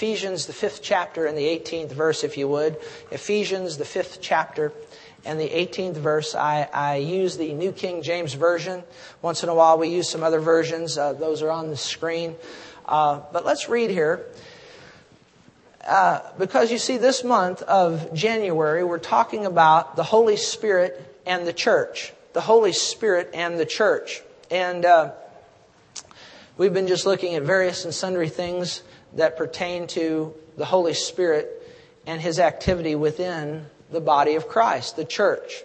Ephesians, the fifth chapter and the 18th verse, if you would. Ephesians, the fifth chapter and the 18th verse. I, I use the New King James Version. Once in a while, we use some other versions. Uh, those are on the screen. Uh, but let's read here. Uh, because you see, this month of January, we're talking about the Holy Spirit and the church. The Holy Spirit and the church. And uh, we've been just looking at various and sundry things that pertain to the Holy Spirit and his activity within the body of Christ, the church.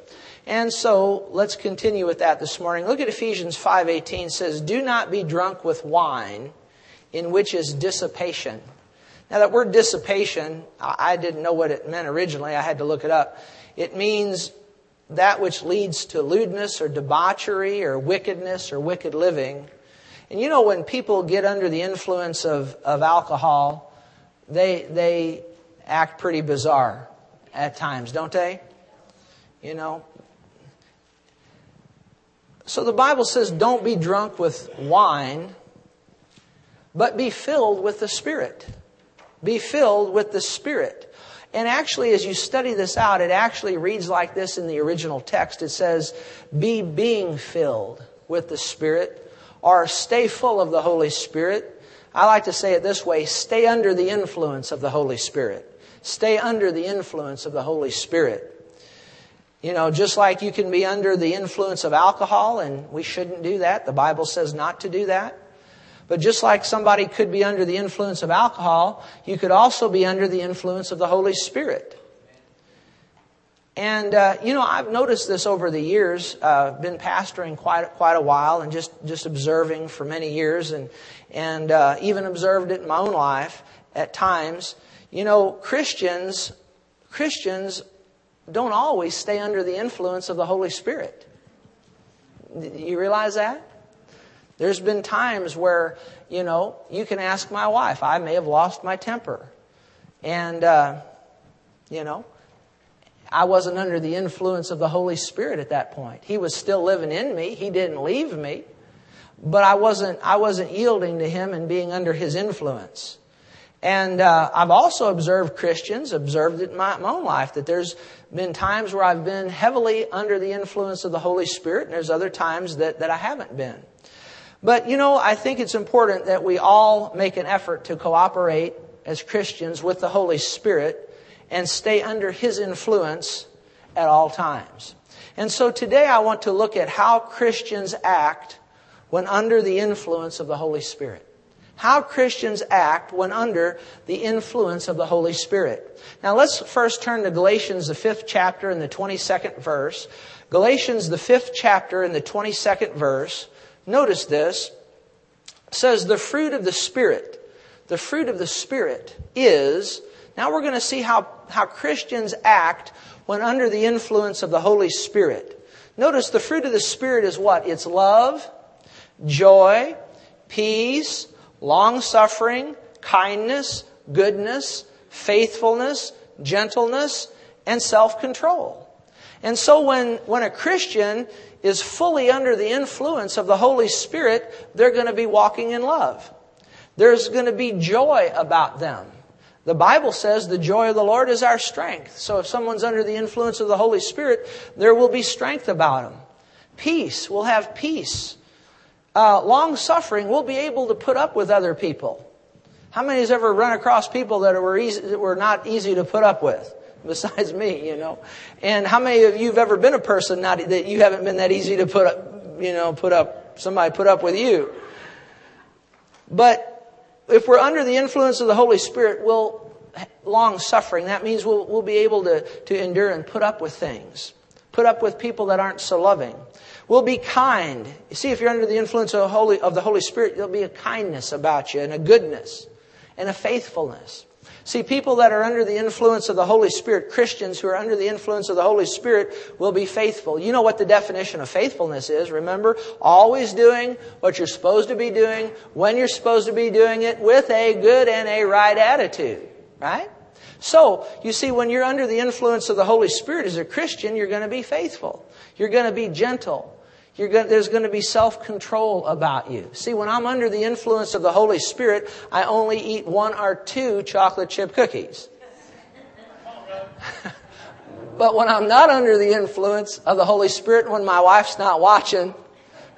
And so let's continue with that this morning. Look at Ephesians 5:18 says, "Do not be drunk with wine, in which is dissipation." Now that word dissipation, I didn't know what it meant originally. I had to look it up. It means that which leads to lewdness or debauchery or wickedness or wicked living. And you know when people get under the influence of, of alcohol, they they act pretty bizarre at times, don't they? You know. So the Bible says, don't be drunk with wine, but be filled with the Spirit. Be filled with the Spirit. And actually, as you study this out, it actually reads like this in the original text. It says, be being filled with the Spirit, or stay full of the Holy Spirit. I like to say it this way stay under the influence of the Holy Spirit. Stay under the influence of the Holy Spirit. You know, just like you can be under the influence of alcohol, and we shouldn't do that. The Bible says not to do that. But just like somebody could be under the influence of alcohol, you could also be under the influence of the Holy Spirit. And uh, you know, I've noticed this over the years. Uh, been pastoring quite quite a while, and just just observing for many years, and and uh, even observed it in my own life at times. You know, Christians, Christians don't always stay under the influence of the Holy Spirit. You realize that? There's been times where, you know, you can ask my wife, I may have lost my temper. And, uh, you know, I wasn't under the influence of the Holy Spirit at that point. He was still living in me. He didn't leave me. But I wasn't, I wasn't yielding to Him and being under His influence. And uh, I've also observed Christians, observed it in my, my, own life, that there's been times where I've been heavily under the influence of the Holy Spirit, and there's other times that, that I haven't been. But, you know, I think it's important that we all make an effort to cooperate as Christians with the Holy Spirit and stay under His influence at all times. And so today I want to look at how Christians act when under the influence of the Holy Spirit how Christians act when under the influence of the Holy Spirit. Now let's first turn to Galatians, the fifth chapter and the 22nd verse. Galatians, the fifth chapter and the 22nd verse. Notice this. says the fruit of the Spirit. The fruit of the Spirit is, now we're going to see how, how Christians act when under the influence of the Holy Spirit. Notice the fruit of the Spirit is what? It's love, joy, peace, long suffering, kindness, goodness, faithfulness, gentleness, and self control. And so when, when a Christian is fully under the influence of the Holy Spirit, they're going to be walking in love. There's going to be joy about them. The Bible says the joy of the Lord is our strength. So if someone's under the influence of the Holy Spirit, there will be strength about them. Peace, we'll have peace uh, long suffering, we'll be able to put up with other people. How many has ever run across people that were easy, that were not easy to put up with? Besides me, you know. And how many of you have ever been a person not, that you haven't been that easy to put up, you know, put up, somebody put up with you? But if we're under the influence of the Holy Spirit, we'll, long suffering, that means we'll, we'll be able to, to endure and put up with things. Put up with people that aren't so loving. We'll be kind. You see, if you're under the influence of the Holy, of the Holy Spirit, there'll be a kindness about you and a goodness and a faithfulness. See, people that are under the influence of the Holy Spirit, Christians who are under the influence of the Holy Spirit, will be faithful. You know what the definition of faithfulness is, remember? Always doing what you're supposed to be doing, when you're supposed to be doing it, with a good and a right attitude. Right? So, you see, when you're under the influence of the Holy Spirit as a Christian, you're going to be faithful. You're going to be gentle. Going, there's going to be self control about you. See, when I'm under the influence of the Holy Spirit, I only eat one or two chocolate chip cookies. but when I'm not under the influence of the Holy Spirit, when my wife's not watching,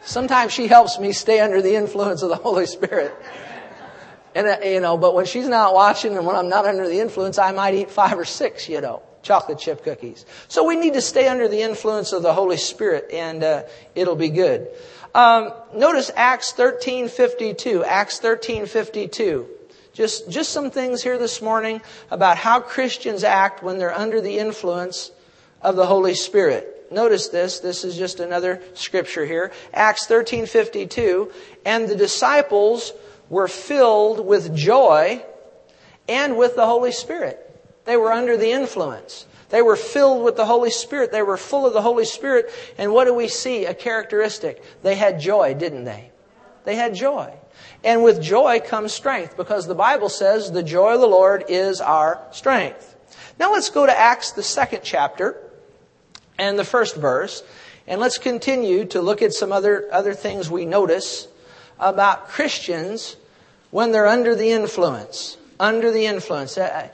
sometimes she helps me stay under the influence of the Holy Spirit. And, uh, you know, but when she's not watching and when I'm not under the influence, I might eat five or six, you know chocolate chip cookies. So we need to stay under the influence of the Holy Spirit and uh, it'll be good. Um, notice Acts 13:52. Acts 13:52. Just just some things here this morning about how Christians act when they're under the influence of the Holy Spirit. Notice this. This is just another scripture here. Acts 13:52. And the disciples were filled with joy and with the Holy Spirit. They were under the influence. They were filled with the Holy Spirit. They were full of the Holy Spirit. And what do we see? A characteristic. They had joy, didn't they? They had joy. And with joy comes strength because the Bible says the joy of the Lord is our strength. Now let's go to Acts, the second chapter and the first verse. And let's continue to look at some other, other things we notice about Christians when they're under the influence. Under the influence. Uh, uh,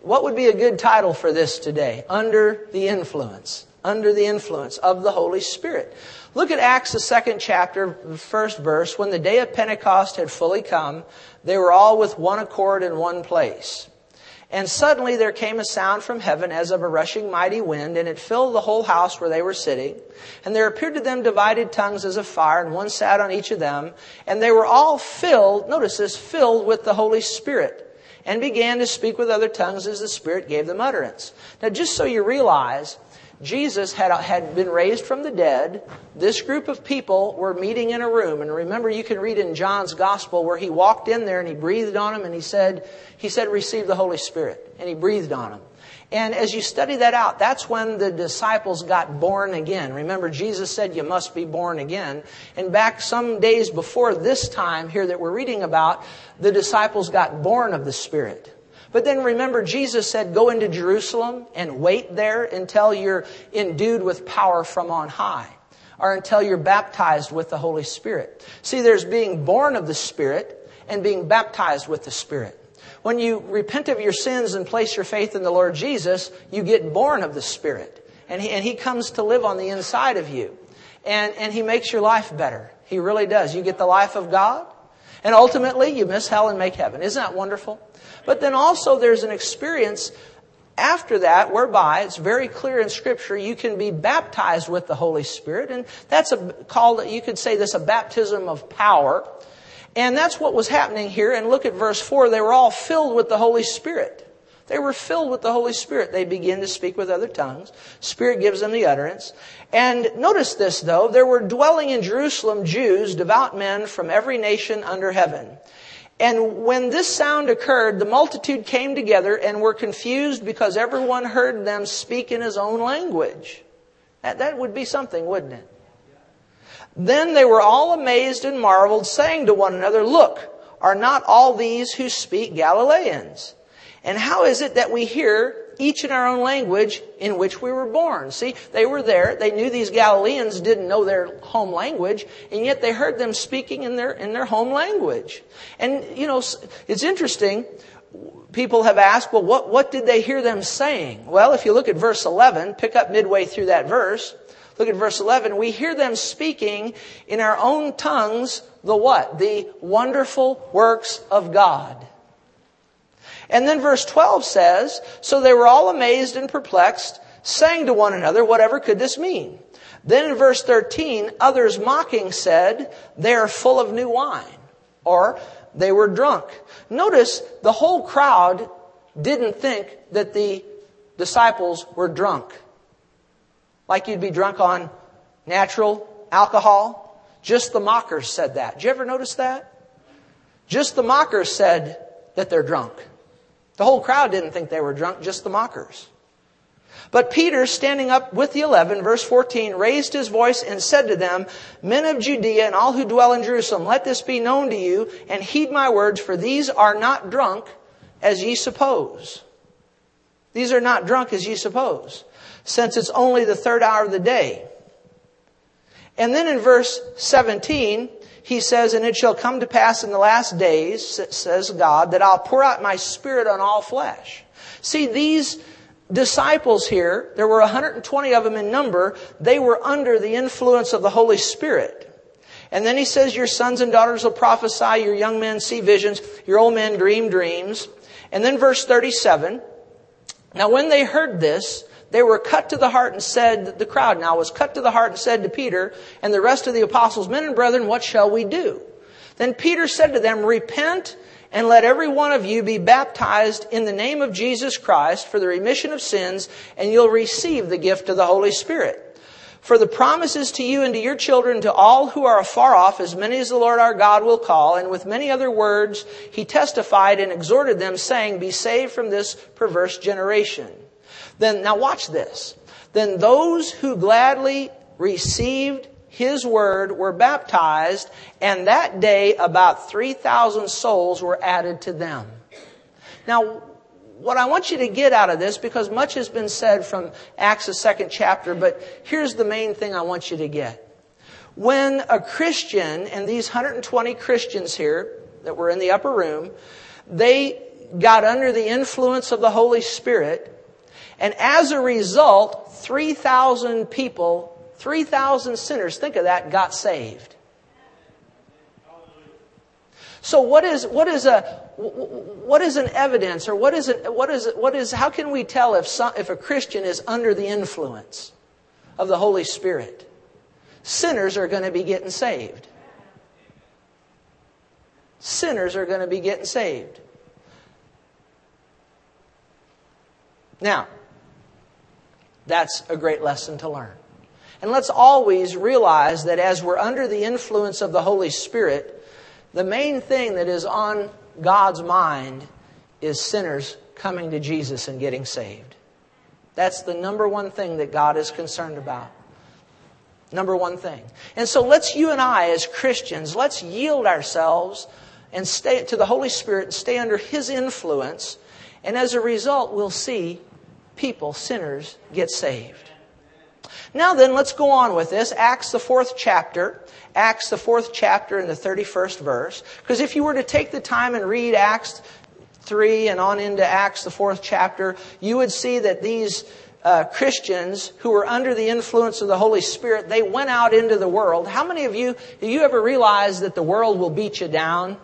What would be a good title for this today? Under the influence. Under the influence of the Holy Spirit. Look at Acts, the second chapter, first verse. When the day of Pentecost had fully come, they were all with one accord in one place. And suddenly there came a sound from heaven as of a rushing mighty wind, and it filled the whole house where they were sitting. And there appeared to them divided tongues as of fire, and one sat on each of them. And they were all filled, notice this, filled with the Holy Spirit and began to speak with other tongues as the Spirit gave them utterance. Now, just so you realize, Jesus had, had been raised from the dead. This group of people were meeting in a room. And remember, you can read in John's gospel where he walked in there and he breathed on them and he said, he said, receive the Holy Spirit. And he breathed on them. And as you study that out, that's when the disciples got born again. Remember, Jesus said you must be born again. And back some days before this time here that we're reading about, the disciples got born of the Spirit. But then remember, Jesus said, go into Jerusalem and wait there until you're endued with power from on high or until you're baptized with the Holy Spirit. See, there's being born of the Spirit and being baptized with the Spirit. When you repent of your sins and place your faith in the Lord Jesus, you get born of the Spirit. And He, and he comes to live on the inside of you. And, and He makes your life better. He really does. You get the life of God. And ultimately, you miss hell and make heaven. Isn't that wonderful? But then also there's an experience after that whereby it's very clear in scripture you can be baptized with the Holy Spirit. And that's a call that you could say this a baptism of power. And that's what was happening here. And look at verse 4. They were all filled with the Holy Spirit. They were filled with the Holy Spirit. They begin to speak with other tongues. Spirit gives them the utterance. And notice this though, there were dwelling in Jerusalem Jews, devout men from every nation under heaven. And when this sound occurred, the multitude came together and were confused because everyone heard them speak in his own language. That, that would be something, wouldn't it? Then they were all amazed and marveled, saying to one another, Look, are not all these who speak Galileans? And how is it that we hear each in our own language in which we were born? See, they were there. They knew these Galileans didn't know their home language, and yet they heard them speaking in their, in their home language. And, you know, it's interesting. People have asked, well, what, what did they hear them saying? Well, if you look at verse 11, pick up midway through that verse, Look at verse 11. We hear them speaking in our own tongues the what? The wonderful works of God. And then verse 12 says, So they were all amazed and perplexed, saying to one another, Whatever could this mean? Then in verse 13, others mocking said, They are full of new wine. Or they were drunk. Notice the whole crowd didn't think that the disciples were drunk like you'd be drunk on natural alcohol. Just the mockers said that. Did you ever notice that? Just the mockers said that they're drunk. The whole crowd didn't think they were drunk, just the mockers. But Peter, standing up with the eleven, verse 14, raised his voice and said to them, Men of Judea and all who dwell in Jerusalem, let this be known to you, and heed my words, for these are not drunk as ye suppose. These are not drunk as ye suppose since it's only the third hour of the day. And then in verse 17, he says, And it shall come to pass in the last days, says God, that I'll pour out my spirit on all flesh. See, these disciples here, there were 120 of them in number, they were under the influence of the Holy Spirit. And then he says, Your sons and daughters will prophesy, your young men see visions, your old men dream dreams. And then verse 37, Now when they heard this, they were cut to the heart and said, the crowd now was cut to the heart and said to Peter and the rest of the apostles, Men and brethren, what shall we do? Then Peter said to them, Repent and let every one of you be baptized in the name of Jesus Christ for the remission of sins, and you'll receive the gift of the Holy Spirit. For the promises to you and to your children, to all who are afar off, as many as the Lord our God will call, and with many other words he testified and exhorted them, saying, Be saved from this perverse generation. Then, now watch this. Then those who gladly received his word were baptized, and that day about 3,000 souls were added to them. Now, what I want you to get out of this, because much has been said from Acts, the second chapter, but here's the main thing I want you to get. When a Christian, and these 120 Christians here that were in the upper room, they got under the influence of the Holy Spirit, and as a result, 3,000 people, 3,000 sinners, think of that, got saved. So what is, what is a, what is an evidence or what is it, what is, what is, how can we tell if some, if a Christian is under the influence of the Holy Spirit? Sinners are going to be getting saved. Sinners are going to be getting saved. Now, that's a great lesson to learn. And let's always realize that as we're under the influence of the Holy Spirit, the main thing that is on God's mind is sinners coming to Jesus and getting saved. That's the number one thing that God is concerned about. Number one thing. And so let's, you and I, as Christians, let's yield ourselves and stay to the Holy Spirit and stay under His influence. And as a result, we'll see people, sinners, get saved. Now then, let's go on with this. Acts, the fourth chapter. Acts, the fourth chapter, and the 31st verse. Because if you were to take the time and read Acts 3 and on into Acts, the fourth chapter, you would see that these uh, Christians who were under the influence of the Holy Spirit, they went out into the world. How many of you, do you ever realize that the world will beat you down?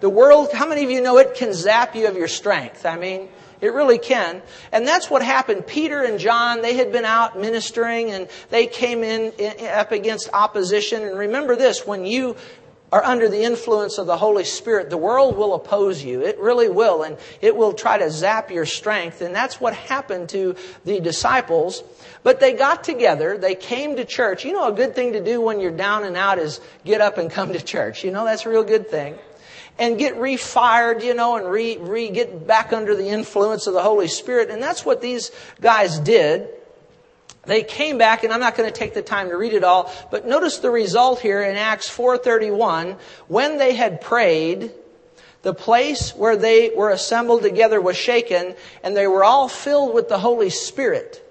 The world, how many of you know it can zap you of your strength? I mean, it really can. And that's what happened. Peter and John, they had been out ministering and they came in, in up against opposition. And remember this, when you are under the influence of the Holy Spirit, the world will oppose you. It really will. And it will try to zap your strength. And that's what happened to the disciples. But they got together. They came to church. You know, a good thing to do when you're down and out is get up and come to church. You know, that's a real good thing and get refired, you know, and re, re get back under the influence of the Holy Spirit. And that's what these guys did. They came back, and I'm not going to take the time to read it all, but notice the result here in Acts 4:31. When they had prayed, the place where they were assembled together was shaken, and they were all filled with the Holy Spirit.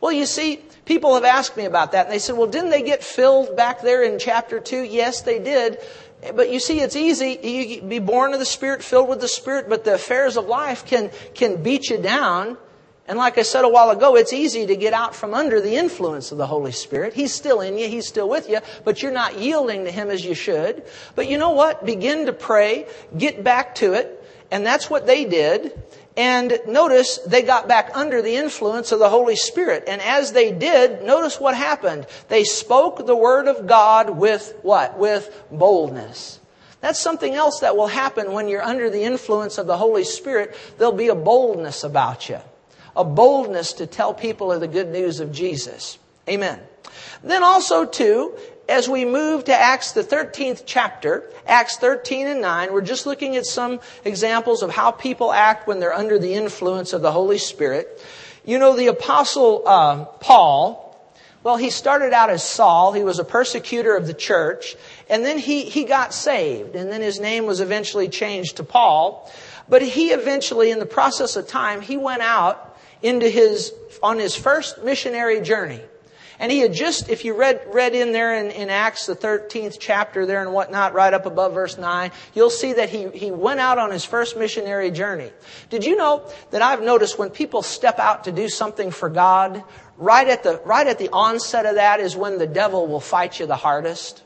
Well, you see, people have asked me about that, and they said, well, didn't they get filled back there in chapter 2? Yes, they did. But you see, it's easy. You be born of the Spirit, filled with the Spirit, but the affairs of life can, can beat you down. And like I said a while ago, it's easy to get out from under the influence of the Holy Spirit. He's still in you, He's still with you, but you're not yielding to Him as you should. But you know what? Begin to pray, get back to it, and that's what they did. And notice they got back under the influence of the Holy Spirit. And as they did, notice what happened. They spoke the word of God with what? With boldness. That's something else that will happen when you're under the influence of the Holy Spirit. There'll be a boldness about you. A boldness to tell people of the good news of Jesus. Amen. Then also too, as we move to Acts, the 13th chapter, Acts 13 and 9, we're just looking at some examples of how people act when they're under the influence of the Holy Spirit. You know, the apostle uh, Paul, well, he started out as Saul. He was a persecutor of the church. And then he, he got saved. And then his name was eventually changed to Paul. But he eventually, in the process of time, he went out into his, on his first missionary journey. And he had just, if you read, read in there in, in Acts, the 13th chapter there and whatnot, right up above verse 9, you'll see that he, he went out on his first missionary journey. Did you know that I've noticed when people step out to do something for God, right at the, right at the onset of that is when the devil will fight you the hardest?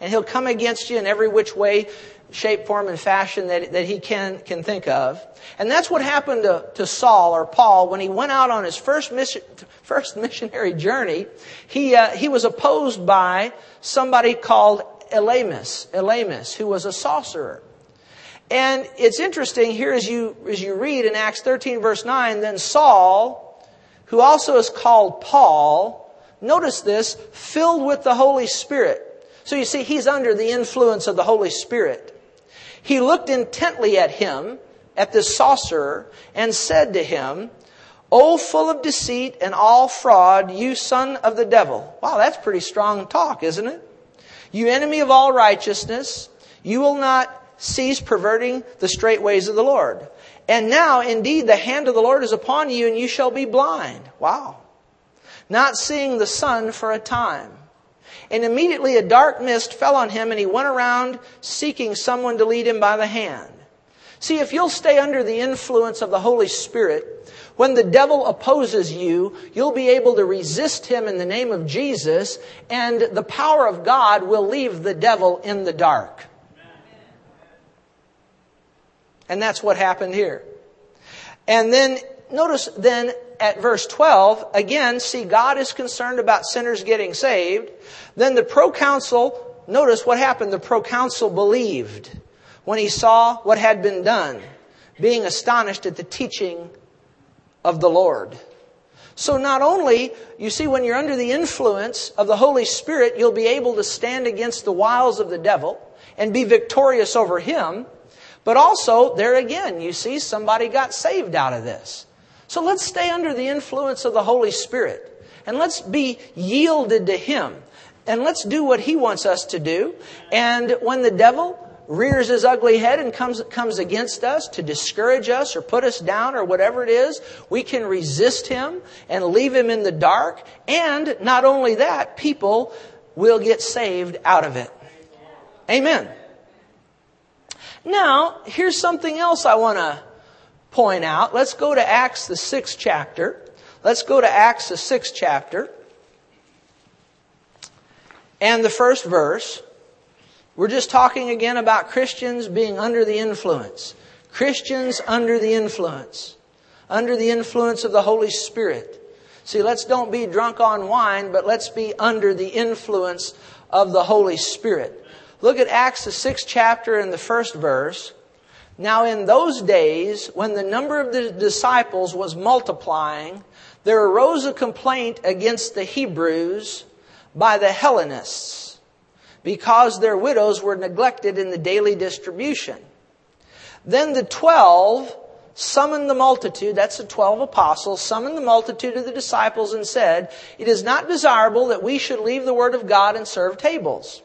And he'll come against you in every which way shape, form, and fashion that, that he can, can think of. And that's what happened to, to Saul or Paul when he went out on his first, mission, first missionary journey. He, uh, he was opposed by somebody called Elymas, Elymas, who was a sorcerer. And it's interesting here as you, as you read in Acts 13 verse 9, then Saul, who also is called Paul, notice this, filled with the Holy Spirit. So you see, he's under the influence of the Holy Spirit. He looked intently at him, at this sorcerer, and said to him, O full of deceit and all fraud, you son of the devil. Wow, that's pretty strong talk, isn't it? You enemy of all righteousness, you will not cease perverting the straight ways of the Lord. And now, indeed, the hand of the Lord is upon you, and you shall be blind. Wow. Not seeing the sun for a time. And immediately a dark mist fell on him, and he went around seeking someone to lead him by the hand. See, if you'll stay under the influence of the Holy Spirit, when the devil opposes you, you'll be able to resist him in the name of Jesus, and the power of God will leave the devil in the dark. And that's what happened here. And then, notice then at verse 12, again, see, God is concerned about sinners getting saved. Then the proconsul, notice what happened. The proconsul believed when he saw what had been done, being astonished at the teaching of the Lord. So not only, you see, when you're under the influence of the Holy Spirit, you'll be able to stand against the wiles of the devil and be victorious over him. But also, there again, you see, somebody got saved out of this. So let's stay under the influence of the Holy Spirit. And let's be yielded to Him. And let's do what He wants us to do. And when the devil rears his ugly head and comes, comes against us to discourage us or put us down or whatever it is, we can resist him and leave him in the dark. And not only that, people will get saved out of it. Amen. Now, here's something else I want to point out. Let's go to Acts, the sixth chapter. Let's go to Acts, the sixth chapter. And the first verse. We're just talking again about Christians being under the influence. Christians under the influence. Under the influence of the Holy Spirit. See, let's don't be drunk on wine, but let's be under the influence of the Holy Spirit. Look at Acts, the sixth chapter and the first verse. Now, in those days, when the number of the disciples was multiplying, there arose a complaint against the Hebrews by the Hellenists because their widows were neglected in the daily distribution. Then the twelve summoned the multitude, that's the twelve apostles, summoned the multitude of the disciples and said, It is not desirable that we should leave the word of God and serve tables.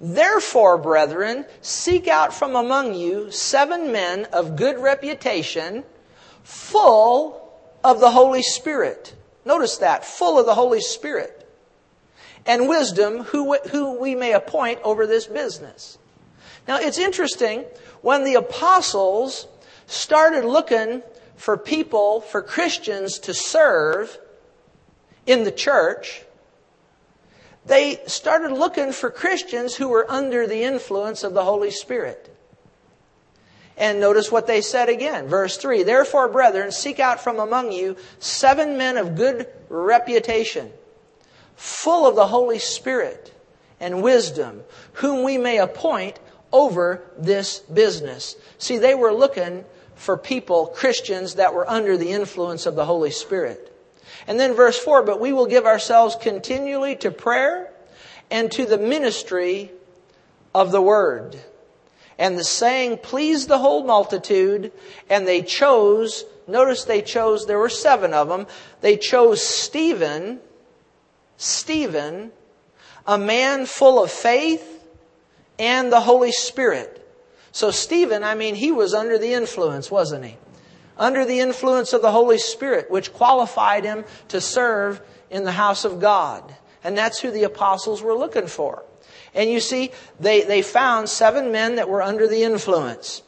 Therefore, brethren, seek out from among you seven men of good reputation, full of the Holy Spirit. Notice that, full of the Holy Spirit. And wisdom, who, who we may appoint over this business. Now, it's interesting, when the apostles started looking for people, for Christians to serve in the church, they started looking for Christians who were under the influence of the Holy Spirit. And notice what they said again. Verse 3 Therefore, brethren, seek out from among you seven men of good reputation, full of the Holy Spirit and wisdom, whom we may appoint over this business. See, they were looking for people, Christians, that were under the influence of the Holy Spirit. And then verse 4 But we will give ourselves continually to prayer and to the ministry of the word. And the saying pleased the whole multitude, and they chose, notice they chose, there were seven of them, they chose Stephen, Stephen, a man full of faith and the Holy Spirit. So Stephen, I mean, he was under the influence, wasn't he? Under the influence of the Holy Spirit, which qualified him to serve in the house of God. And that's who the apostles were looking for. And you see, they, they found seven men that were under the influence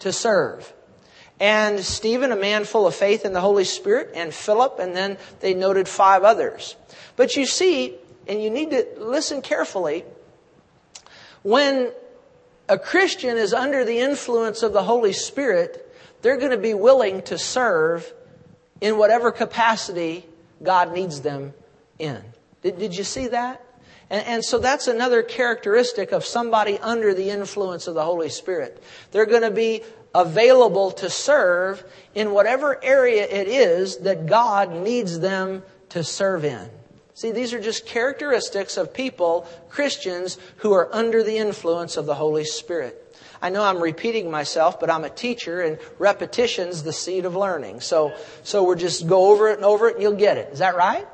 to serve. And Stephen, a man full of faith in the Holy Spirit, and Philip, and then they noted five others. But you see, and you need to listen carefully, when a Christian is under the influence of the Holy Spirit, they're going to be willing to serve in whatever capacity God needs them in. Did, did you see that? And, and, so that's another characteristic of somebody under the influence of the Holy Spirit. They're going to be available to serve in whatever area it is that God needs them to serve in. See, these are just characteristics of people, Christians, who are under the influence of the Holy Spirit. I know I'm repeating myself, but I'm a teacher and repetition's the seed of learning. So, so we're just go over it and over it and you'll get it. Is that right?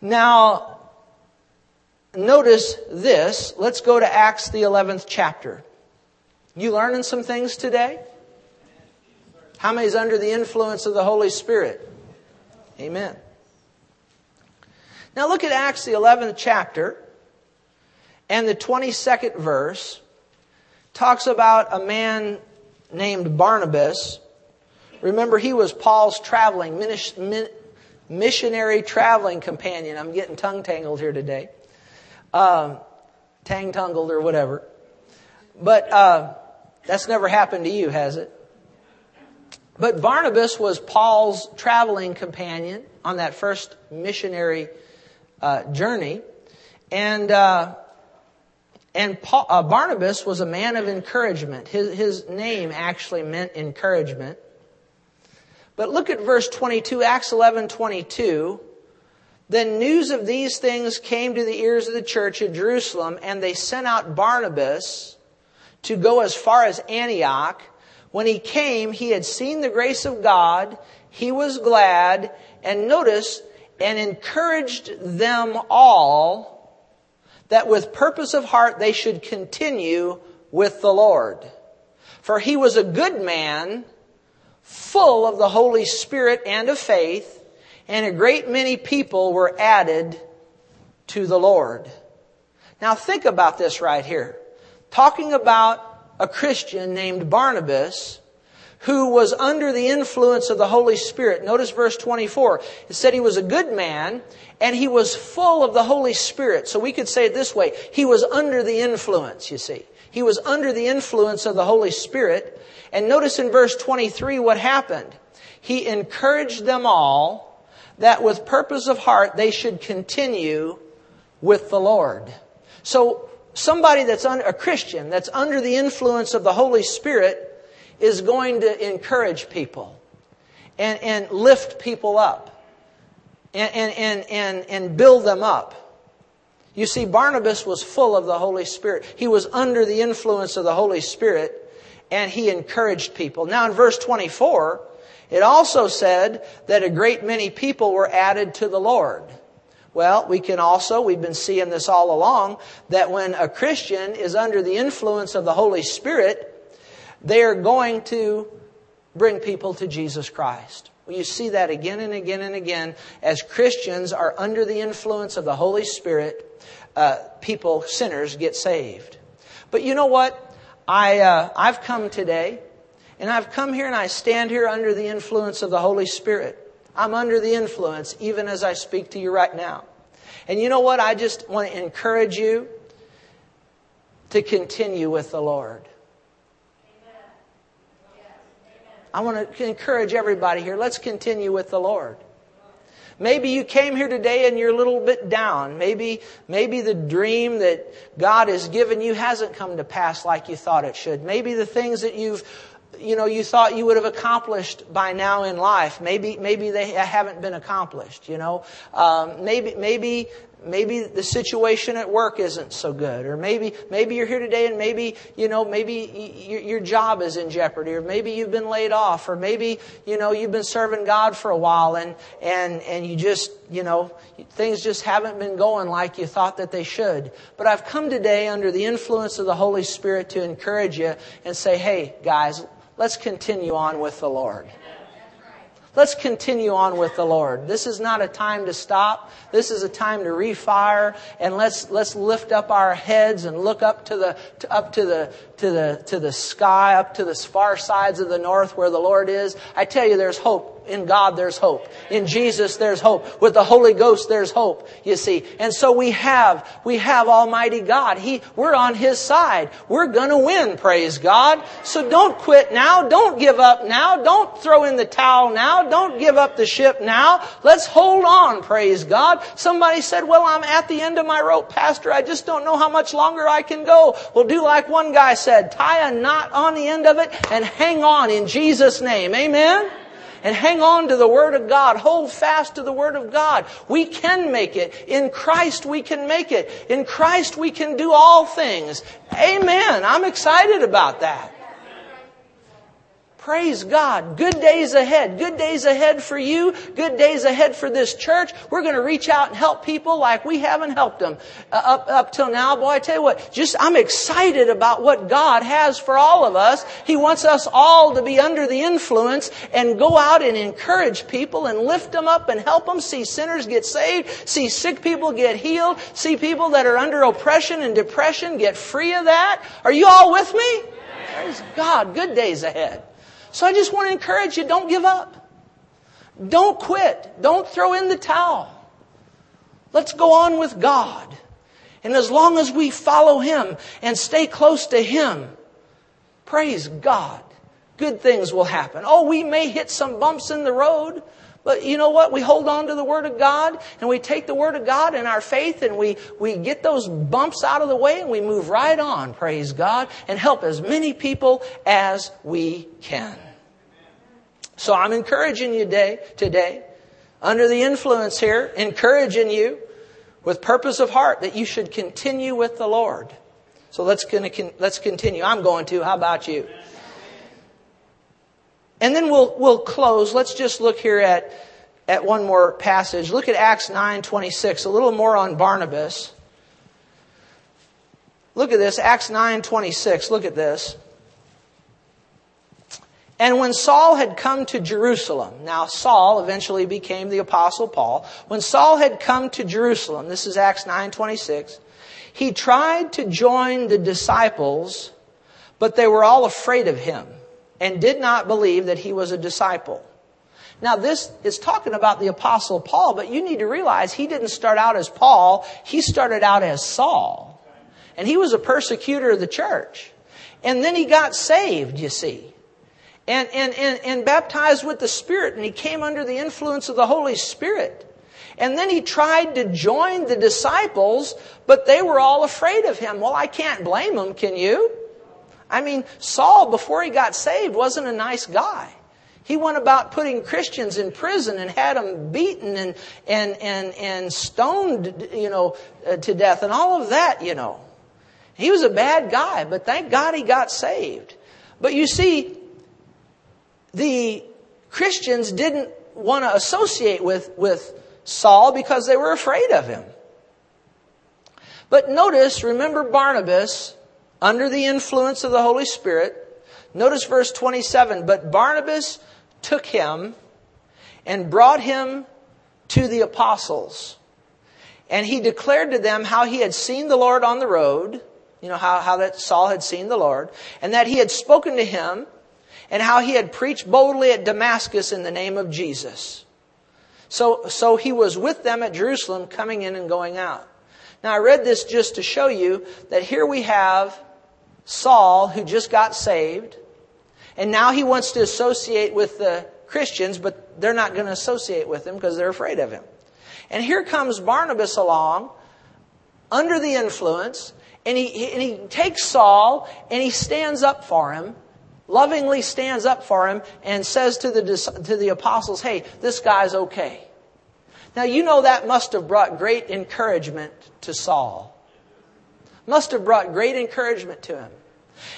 Now, notice this. Let's go to Acts, the 11th chapter. You learning some things today? How many is under the influence of the Holy Spirit? Amen. Now look at Acts, the 11th chapter, and the 22nd verse talks about a man named Barnabas. Remember, he was Paul's traveling, missionary traveling companion. I'm getting tongue tangled here today. Um, tang tangled or whatever. But uh, that's never happened to you, has it? But Barnabas was Paul's traveling companion on that first missionary uh, journey. And uh, and Paul, uh, Barnabas was a man of encouragement. His, his name actually meant encouragement. But look at verse 22, Acts 11 22. Then news of these things came to the ears of the church at Jerusalem, and they sent out Barnabas to go as far as Antioch. When he came, he had seen the grace of God. He was glad, and notice, and encouraged them all that with purpose of heart they should continue with the Lord. For he was a good man, full of the Holy Spirit and of faith, and a great many people were added to the Lord. Now think about this right here. Talking about a Christian named Barnabas who was under the influence of the Holy Spirit. Notice verse 24. It said he was a good man and he was full of the Holy Spirit. So we could say it this way. He was under the influence, you see. He was under the influence of the Holy Spirit. And notice in verse 23 what happened. He encouraged them all that with purpose of heart they should continue with the Lord. So somebody that's un- a Christian that's under the influence of the Holy Spirit is going to encourage people and, and lift people up and, and, and, and, and build them up. You see, Barnabas was full of the Holy Spirit. He was under the influence of the Holy Spirit and he encouraged people. Now in verse 24, it also said that a great many people were added to the Lord. Well, we can also, we've been seeing this all along, that when a Christian is under the influence of the Holy Spirit, they are going to bring people to Jesus Christ. You see that again and again and again as Christians are under the influence of the Holy Spirit. Uh, people, sinners, get saved. But you know what? I uh, I've come today, and I've come here and I stand here under the influence of the Holy Spirit. I'm under the influence even as I speak to you right now. And you know what? I just want to encourage you to continue with the Lord. I want to encourage everybody here. Let's continue with the Lord. Maybe you came here today and you're a little bit down. Maybe, maybe the dream that God has given you hasn't come to pass like you thought it should. Maybe the things that you've, you know, you thought you would have accomplished by now in life, maybe, maybe they haven't been accomplished, you know. Um, maybe, maybe, maybe the situation at work isn't so good or maybe maybe you're here today and maybe you know maybe your job is in jeopardy or maybe you've been laid off or maybe you know you've been serving God for a while and and and you just you know things just haven't been going like you thought that they should. But I've come today under the influence of the Holy Spirit to encourage you and say hey guys let's continue on with the Lord Let's continue on with the Lord. This is not a time to stop. This is a time to refire and let's, let's lift up our heads and look up to the, to, up to the, to the, to the sky, up to the far sides of the north where the Lord is. I tell you, there's hope. In God, there's hope. In Jesus, there's hope. With the Holy Ghost, there's hope, you see. And so we have, we have Almighty God. He, we're on His side. We're gonna win, praise God. So don't quit now. Don't give up now. Don't throw in the towel now. Don't give up the ship now. Let's hold on, praise God. Somebody said, well, I'm at the end of my rope, Pastor. I just don't know how much longer I can go. Well, do like one guy said, tie a knot on the end of it and hang on in Jesus' name. Amen? And hang on to the Word of God. Hold fast to the Word of God. We can make it. In Christ we can make it. In Christ we can do all things. Amen. I'm excited about that. Praise God. Good days ahead. Good days ahead for you. Good days ahead for this church. We're going to reach out and help people like we haven't helped them uh, up, up till now. Boy, I tell you what, just, I'm excited about what God has for all of us. He wants us all to be under the influence and go out and encourage people and lift them up and help them see sinners get saved, see sick people get healed, see people that are under oppression and depression get free of that. Are you all with me? Praise God. Good days ahead. So I just want to encourage you don't give up. Don't quit. Don't throw in the towel. Let's go on with God. And as long as we follow Him and stay close to Him, praise God, good things will happen. Oh, we may hit some bumps in the road, but you know what? We hold on to the Word of God and we take the Word of God in our faith and we, we get those bumps out of the way and we move right on, praise God, and help as many people as we can. So I'm encouraging you today, today, under the influence here, encouraging you with purpose of heart that you should continue with the Lord. So let's, let's continue. I'm going to. How about you? And then we'll, we'll close. Let's just look here at, at one more passage. Look at Acts 9:26, a little more on Barnabas. Look at this, Acts 9:26. Look at this. And when Saul had come to Jerusalem, now Saul eventually became the apostle Paul. When Saul had come to Jerusalem, this is Acts 9:26, he tried to join the disciples, but they were all afraid of him and did not believe that he was a disciple. Now this is talking about the apostle Paul, but you need to realize he didn't start out as Paul, he started out as Saul. And he was a persecutor of the church. And then he got saved, you see and, and, and, and baptized with the Spirit, and he came under the influence of the Holy Spirit. And then he tried to join the disciples, but they were all afraid of him. Well, I can't blame them, can you? I mean, Saul, before he got saved, wasn't a nice guy. He went about putting Christians in prison and had them beaten and, and, and, and stoned, you know, uh, to death and all of that, you know. He was a bad guy, but thank God he got saved. But you see, the Christians didn't want to associate with, with Saul because they were afraid of him. But notice, remember Barnabas, under the influence of the Holy Spirit. Notice verse 27. But Barnabas took him and brought him to the apostles. And he declared to them how he had seen the Lord on the road, you know, how, how that Saul had seen the Lord, and that he had spoken to him and how he had preached boldly at Damascus in the name of Jesus. So, so he was with them at Jerusalem coming in and going out. Now I read this just to show you that here we have Saul who just got saved and now he wants to associate with the Christians, but they're not going to associate with him because they're afraid of him. And here comes Barnabas along under the influence and he, and he takes Saul and he stands up for him lovingly stands up for him and says to the, to the apostles, hey, this guy's okay. Now, you know that must have brought great encouragement to Saul. Must have brought great encouragement to him.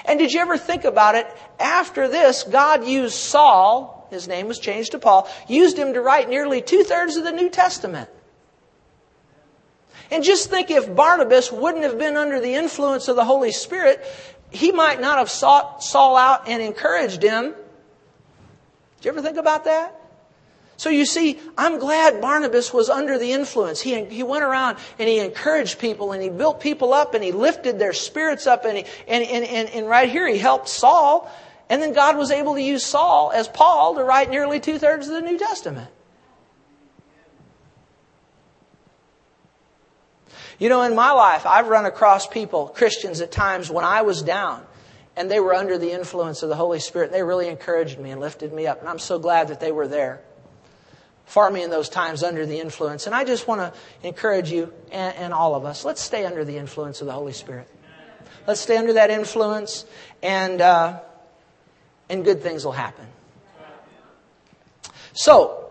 And did you ever think about it? After this, God used Saul, his name was changed to Paul, used him to write nearly two thirds of the New Testament. And just think if Barnabas wouldn't have been under the influence of the Holy Spirit, he might not have sought Saul out and encouraged him. Did you ever think about that? So you see, I'm glad Barnabas was under the influence. He, he went around and he encouraged people and he built people up and he lifted their spirits up and, he, and, and, and, and right here he helped Saul. And then God was able to use Saul as Paul to write nearly two thirds of the New Testament. You know, in my life, I've run across people, Christians at times, when I was down and they were under the influence of the Holy Spirit. They really encouraged me and lifted me up. And I'm so glad that they were there for me in those times under the influence. And I just want to encourage you and, and, all of us let's stay under the influence of the Holy Spirit. Let's stay under that influence, and, uh, and good things will happen. So,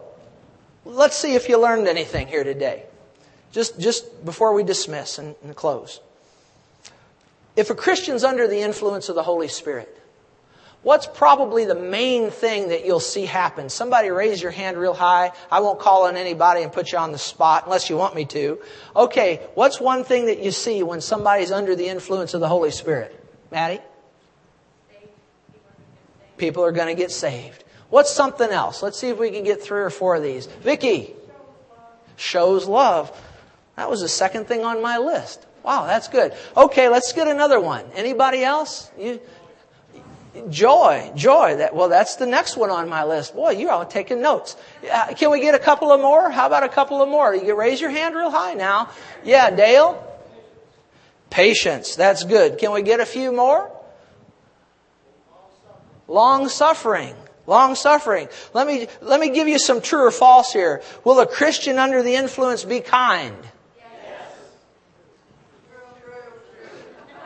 let's see if you learned anything here today. Just, just before we dismiss and, and close. If a Christian's under the influence of the Holy Spirit, What's probably the main thing that you'll see happen? Somebody raise your hand real high. I won't call on anybody and put you on the spot unless you want me to. Okay, what's one thing that you see when somebody's under the influence of the Holy Spirit? Maddie? People are going to get saved. What's something else? Let's see if we can get three or four of these. Vicky? Shows love. That was the second thing on my list. Wow, that's good. Okay, let's get another one. Anybody else? You, Joy, joy. That, well, that's the next one on my list. Boy, you're all taking notes. Uh, can we get a couple of more? How about a couple of more? You can raise your hand real high now. Yeah, Dale? Patience. That's good. Can we get a few more? Long suffering. Long suffering. Let me, let me give you some true or false here. Will a Christian under the influence be kind? Yes.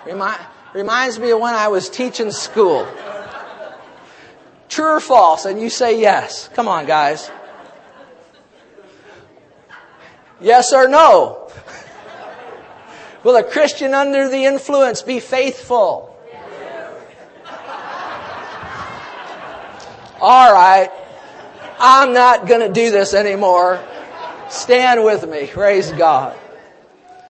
Remind, Reminds me of when I was teaching school. True or false? And you say yes. Come on, guys. Yes or no? Will a Christian under the influence be faithful? All right. I'm not going to do this anymore. Stand with me. Praise God.